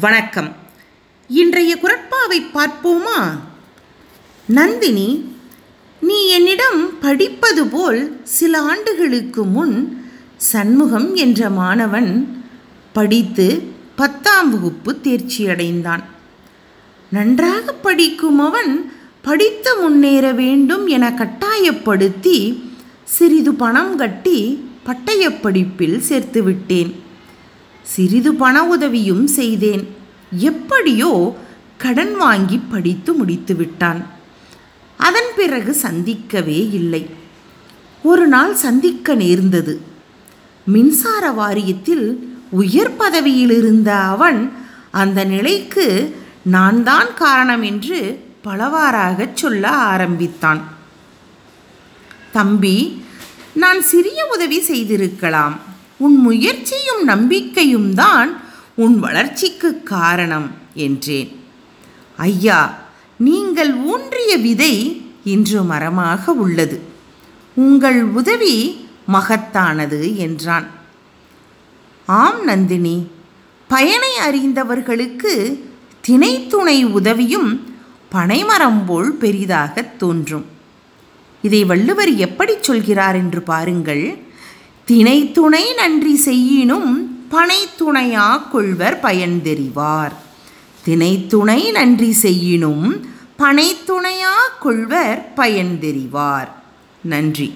வணக்கம். இன்றைய குரட்பாவை பார்ப்போமா? நந்தினி நீ என்னிடம் படிப்பது போல் சில ஆண்டுகளுக்கு முன் சண்முகம் என்ற மாணவன் படித்து பத்தாம் வகுப்பு தேர்ச்சியடைந்தான் நன்றாக படிக்கும் அவன் படித்து முன்னேற வேண்டும் என கட்டாயப்படுத்தி சிறிது பணம் கட்டி பட்டயப் படிப்பில் சேர்த்து விட்டேன் சிறிது பண உதவியும் செய்தேன். எப்படியோ கடன் வாங்கி படித்து முடித்து விட்டான். அதன் பிறகு சந்திக்கவே இல்லை. ஒரு நாள் சந்திக்க நேர்ந்தது. மின்சார வாரியத்தில் உயர் பதவியில் இருந்த அவன் அந்த நிலைக்கு நான் தான் காரணம் என்று பலவாறாகச் சொல்ல ஆரம்பித்தான். தம்பி நான் சிறிய உதவி செய்திருக்கலாம். உன் முயற்சி முயற்சியும் நம்பிக்கையும் தான் உன் வளர்ச்சிக்கு காரணம் என்றேன். ஐயா நீங்கள் ஊன்றிய விதை இன்று மரமாக உள்ளது. உங்கள் உதவி மகத்தானது என்றான். ஆம் நந்தினி பயனை அறிந்தவர்களுக்கு திணைத்துணை உதவியும் பனைமரம் போல் பெரிதாகத் தோன்றும். இதை வள்ளுவர் எப்படி சொல்கிறார் என்று பாருங்கள். திணைத்துணை நன்றி செய்யினும் பனைத்துணையா கொள்வர் பயன் தெரிவார் திணைத்துணை நன்றி செய்யினும் பனைத்துணையா கொள்வர் பயன் தெரிவார் நன்றி.